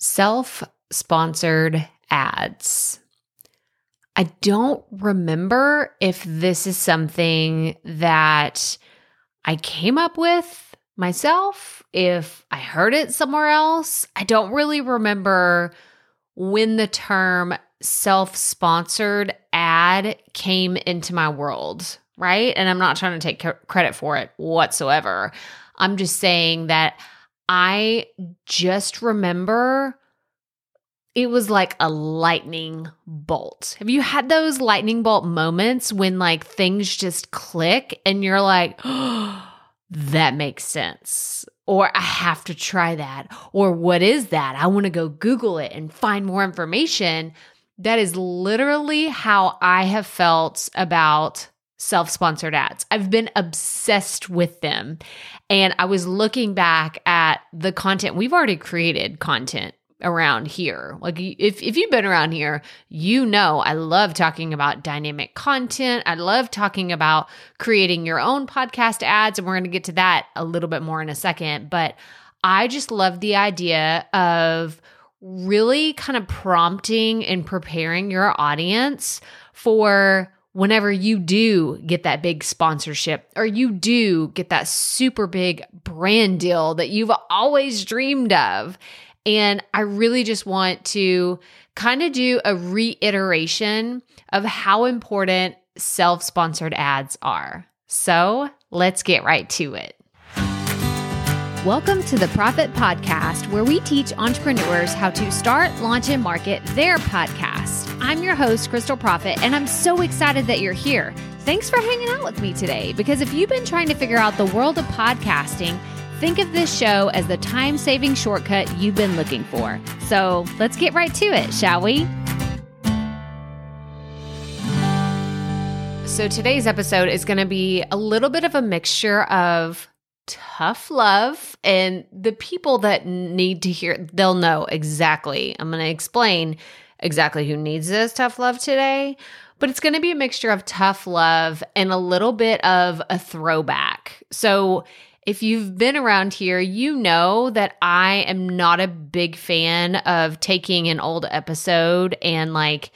self sponsored ads. I don't remember if this is something that I came up with myself, if I heard it somewhere else. I don't really remember when the term self sponsored ad came into my world, right? And I'm not trying to take credit for it whatsoever. I'm just saying that I just remember it was like a lightning bolt. Have you had those lightning bolt moments when like things just click and you're like, oh, that makes sense? Or I have to try that. Or what is that? I want to go Google it and find more information. That is literally how I have felt about self sponsored ads. I've been obsessed with them. And I was looking back at the content we've already created content around here. Like if if you've been around here, you know I love talking about dynamic content. I love talking about creating your own podcast ads and we're going to get to that a little bit more in a second, but I just love the idea of really kind of prompting and preparing your audience for whenever you do get that big sponsorship or you do get that super big brand deal that you've always dreamed of. And I really just want to kind of do a reiteration of how important self sponsored ads are. So let's get right to it. Welcome to the Proffitt Podcast, where we teach entrepreneurs how to start, launch, and market their podcast. I'm your host, Krystal Proffitt, and I'm so excited that you're here. Thanks for hanging out with me today because if you've been trying to figure out the world of podcasting, think of this show as the time saving shortcut you've been looking for. So let's get right to it, shall we? So today's episode is going to be a little bit of a mixture of tough love and the people that need to hear they'll know exactly i'm going to explain exactly who needs this tough love today but it's going to be a mixture of tough love and a little bit of a throwback. So if you've been around here, you know that I am not a big fan of taking an old episode and like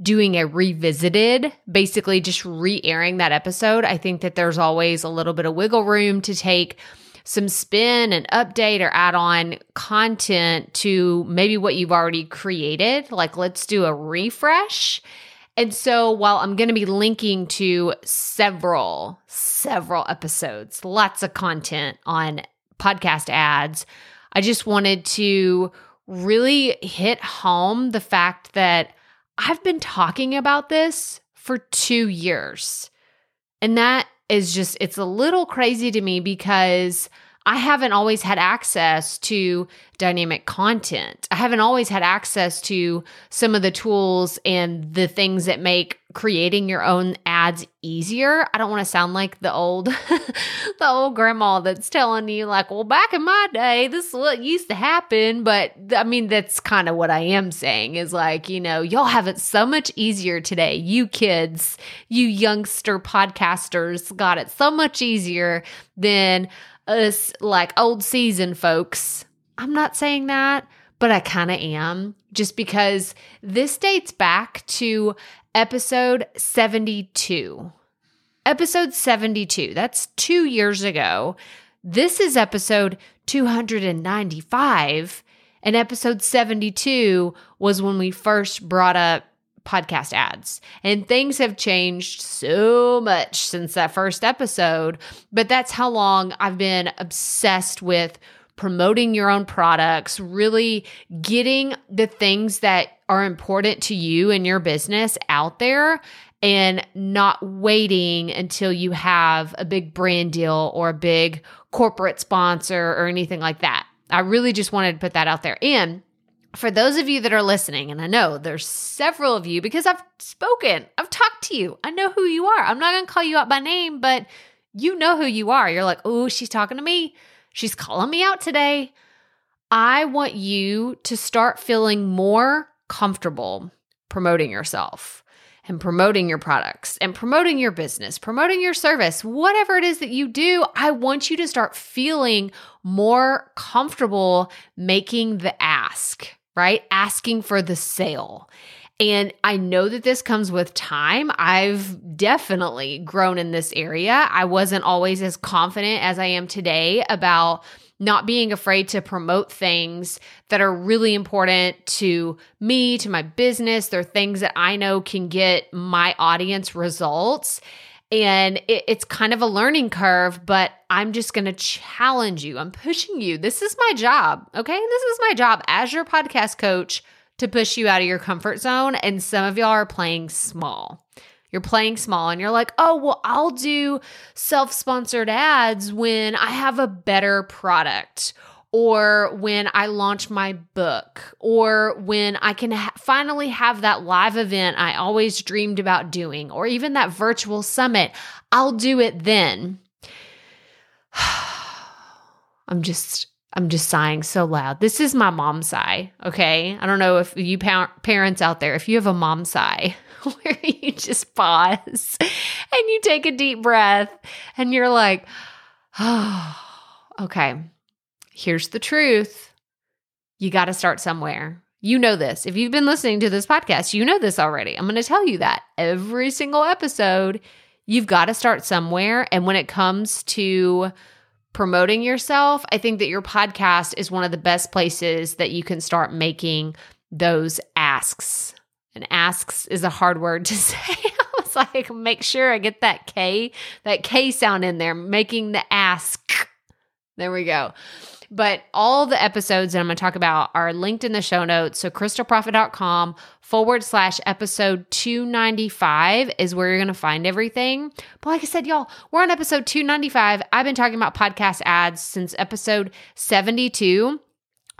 doing a revisited, basically just re airing that episode. I think that there's always a little bit of wiggle room to take some spin and update or add on content to maybe what you've already created. Like, let's do a refresh. And so while I'm going to be linking to several, several episodes, lots of content on podcast ads, I just wanted to really hit home the fact that I've been talking about this for two years. And that is just, it's a little crazy to me because I haven't always had access to dynamic content. I haven't always had access to some of the tools and the things that make creating your own ads easier. I don't want to sound like the old the old grandma that's telling you like, "Well, back in my day, this is what used to happen." But I mean, that's kind of what I am saying is like, you know, y'all have it so much easier today. You kids, you youngster podcasters got it so much easier than us like old season folks. I'm not saying that, but I kind of am just because this dates back to episode 72. Episode 72, that's two years ago. This is episode 295. And episode 72 was when we first brought up podcast ads. And things have changed so much since that first episode, but that's how long I've been obsessed with promoting your own products, really getting the things that are important to you and your business out there and not waiting until you have a big brand deal or a big corporate sponsor or anything like that. I really just wanted to put that out there. And for those of you that are listening, and I know there's several of you because I've spoken, I've talked to you, I know who you are. I'm not going to call you out by name, but you know who you are. You're like, oh, she's talking to me. She's calling me out today. I want you to start feeling more comfortable promoting yourself and promoting your products and promoting your business, promoting your service, whatever it is that you do, I want you to start feeling more comfortable making the ask right? Asking for the sale. And I know that this comes with time. I've definitely grown in this area. I wasn't always as confident as I am today about not being afraid to promote things that are really important to me, to my business. They're things that I know can get my audience results. And it, it's kind of a learning curve, but I'm just going to challenge you. I'm pushing you. This is my job. Okay. This is my job as your podcast coach to push you out of your comfort zone. And some of y'all are playing small. You're playing small and you're like, oh, well, I'll do self sponsored ads when I have a better product or when I launch my book, or when I can ha- finally have that live event I always dreamed about doing, or even that virtual summit, I'll do it then. I'm just I'm just sighing so loud. This is my mom sigh, okay? I don't know if you pa- parents out there, if you have a mom sigh where you just pause and you take a deep breath and you're like, oh, okay here's the truth you got to start somewhere. You know this. If you've been listening to this podcast, you know this already. I'm going to tell you that every single episode, you've got to start somewhere. And when it comes to promoting yourself, I think that your podcast is one of the best places that you can start making those asks. And asks is a hard word to say. I was like, make sure I get that K, that K sound in there, making the ask. There we go. But all the episodes that I'm going to talk about are linked in the show notes. So krystalproffitt.com forward slash episode 295 is where you're going to find everything. But like I said, y'all, we're on episode 295. I've been talking about podcast ads since episode 72.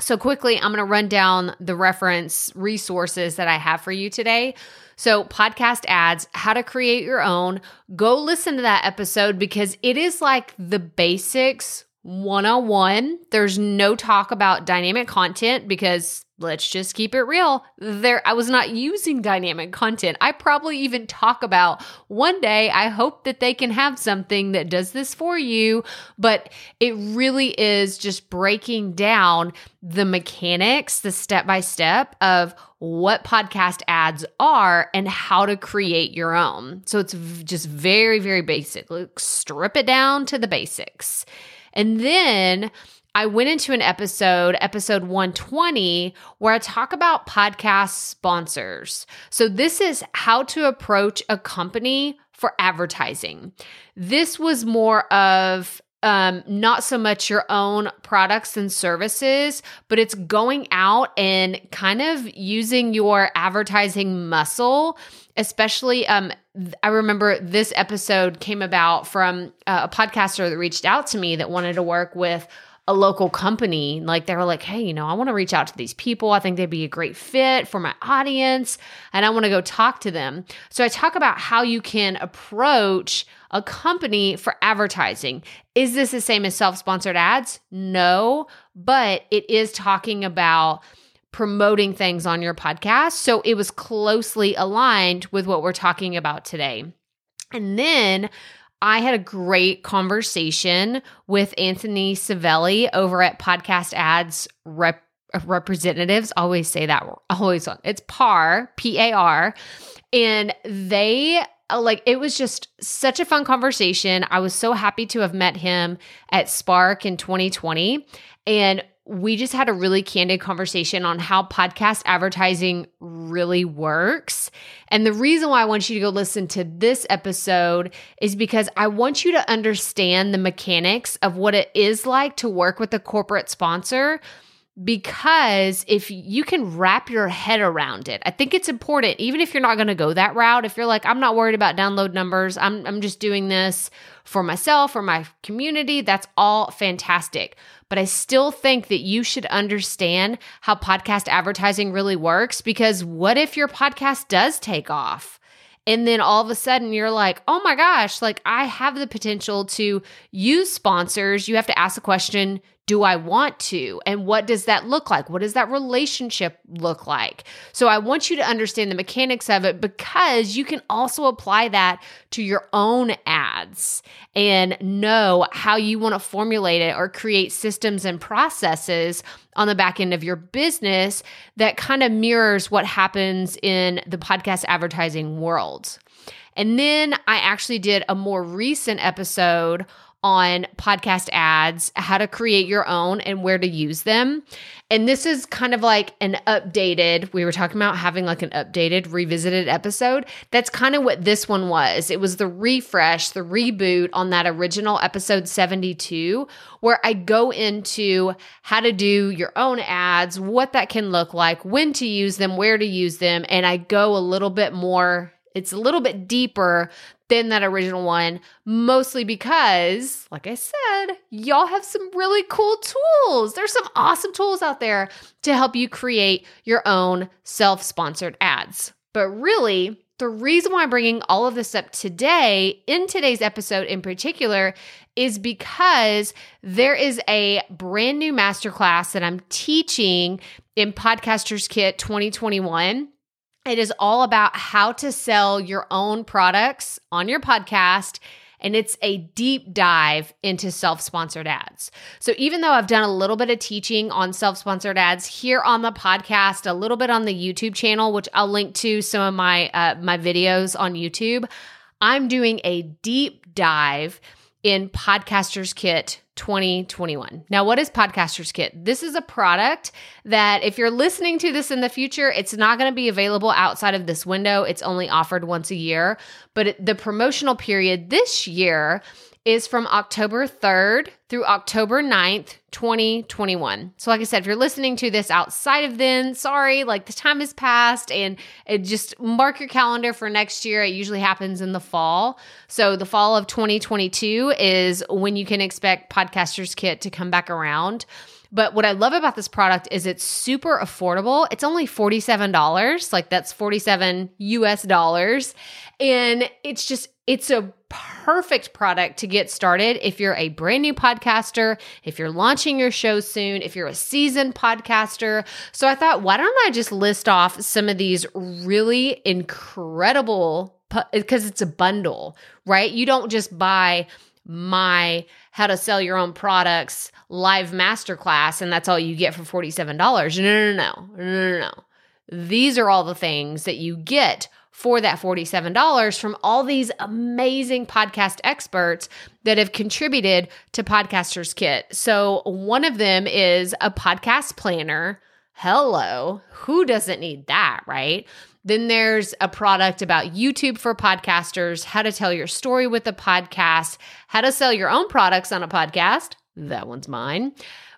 So, quickly, I'm going to run down the reference resources that I have for you today. So, podcast ads, how to create your own. Go listen to that episode because it is like the basics 101. There's no talk about dynamic content because let's just keep it real. There I was not using dynamic content. I probably even talk about one day I hope that they can have something that does this for you, but it really is just breaking down the mechanics, the step by step of what podcast ads are and how to create your own. So it's just very very basic. Like strip it down to the basics. And then I went into an episode, episode 120, where I talk about podcast sponsors. So, this is how to approach a company for advertising. This was more of um, not so much your own products and services, but it's going out and kind of using your advertising muscle. Especially, um, I remember this episode came about from uh, a podcaster that reached out to me that wanted to work with a local company. Like they were like, hey, you know, I want to reach out to these people. I think they'd be a great fit for my audience and I want to go talk to them. So I talk about how you can approach a company for advertising. Is this the same as self sponsored ads? No, but it is talking about promoting things on your podcast. So it was closely aligned with what we're talking about today. And then I had a great conversation with Anthony Savelli over at Podcast Ads Rep- Representatives. always say that. Always, it's PAR, P A R. And they uh, like it was just such a fun conversation. I was so happy to have met him at Spark in 2020. And we just had a really candid conversation on how podcast advertising really works. And the reason why I want you to go listen to this episode is because I want you to understand the mechanics of what it is like to work with a corporate sponsor because if you can wrap your head around it, I think it's important, even if you're not going to go that route. If you're like, I'm not worried about download numbers, I'm, I'm just doing this for myself or my community, that's all fantastic. But I still think that you should understand how podcast advertising really works because what if your podcast does take off? And then all of a sudden you're like, oh my gosh, like I have the potential to use sponsors. You have to ask the question do I want to? And what does that look like? What does that relationship look like? So I want you to understand the mechanics of it because you can also apply that to your own ads and know how you want to formulate it or create systems and processes on the back end of your business that kind of mirrors what happens in the podcast advertising world. And then I actually did a more recent episode on podcast ads, how to create your own and where to use them. And this is kind of like an updated, we were talking about having like an updated, revisited episode. That's kind of what this one was. It was the refresh, the reboot on that original episode 72, where I go into how to do your own ads, what that can look like, when to use them, where to use them. And I go a little bit more it's a little bit deeper than that original one, mostly because, like I said, y'all have some really cool tools. There's some awesome tools out there to help you create your own self sponsored ads. But really, the reason why I'm bringing all of this up today, in today's episode in particular, is because there is a brand new masterclass that I'm teaching in Podcasters Kit 2021 it is all about how to sell your own products on your podcast. And it's a deep dive into self sponsored ads. So, even though I've done a little bit of teaching on self sponsored ads here on the podcast, a little bit on the YouTube channel, which I'll link to some of my, uh, my videos on YouTube, I'm doing a deep dive in Podcasters Kit 2021. Now, what is Podcasters Kit? This is a product that if you're listening to this in the future, it's not going to be available outside of this window. It's only offered once a year, but the promotional period this year is from October 3rd through October 9th, 2021. So, like I said, if you're listening to this outside of then, sorry, like the time has passed and it just mark your calendar for next year. It usually happens in the fall. So, the fall of 2022 is when you can expect Podcasters Kit to come back around. But what I love about this product is it's super affordable. It's only $47. Like that's 47 US dollars. And it's just, it's a perfect product to get started if you're a brand new podcaster, if you're launching your show soon, if you're a seasoned podcaster. So I thought, why don't I just list off some of these really incredible because it's a bundle, right? You don't just buy my how to sell your own products live masterclass and that's all you get for $47. No, no, no, no, no, no. These are all the things that you get for that $47 from all these amazing podcast experts that have contributed to Podcasters Kit. So, one of them is a podcast planner. Hello, who doesn't need that, right? Then there's a product about YouTube for podcasters, how to tell your story with a podcast, how to sell your own products on a podcast. That one's mine.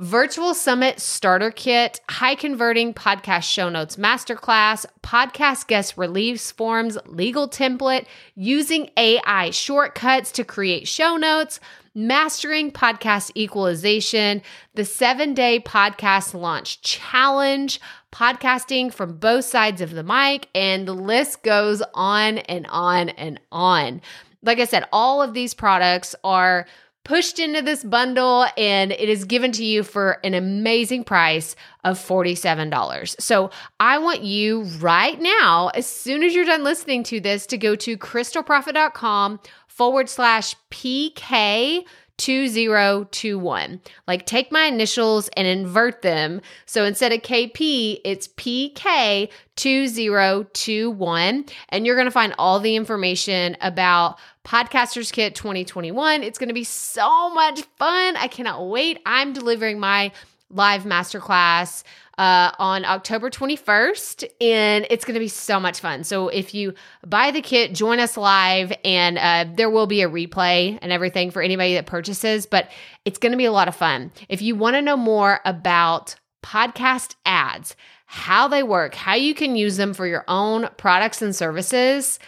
Virtual Summit Starter Kit, High Converting Podcast Show Notes Masterclass, Podcast Guest Release Forms, Legal Template, Using AI Shortcuts to Create Show Notes, Mastering Podcast Equalization, the seven day podcast launch challenge, podcasting from both sides of the mic, and the list goes on and on and on. Like I said, all of these products are pushed into this bundle and it is given to you for an amazing price of $47. So I want you right now, as soon as you're done listening to this, to go to krystalproffitt.com forward slash PK 2021. Like take my initials and invert them. So instead of KP, it's PK 2021. And you're going to find all the information about Podcasters Kit 2021. It's going to be so much fun. I cannot wait. I'm delivering my live masterclass uh, on October 21st, and it's going to be so much fun. So if you buy the kit, join us live, and uh, there will be a replay and everything for anybody that purchases, but it's going to be a lot of fun. If you want to know more about podcast ads, how they work, how you can use them for your own products and services,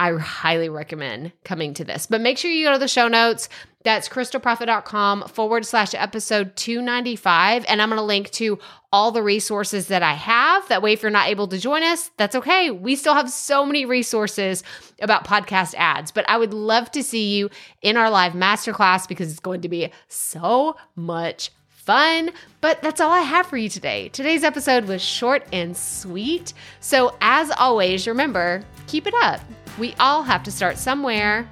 I highly recommend coming to this. But make sure you go to the show notes. That's krystalproffitt.com forward slash episode 295. And I'm going to link to all the resources that I have. That way, if you're not able to join us, that's okay. We still have so many resources about podcast ads. But I would love to see you in our live masterclass because it's going to be so much fun. But that's all I have for you today. Today's episode was short and sweet. So, as always, remember keep it up. We all have to start somewhere.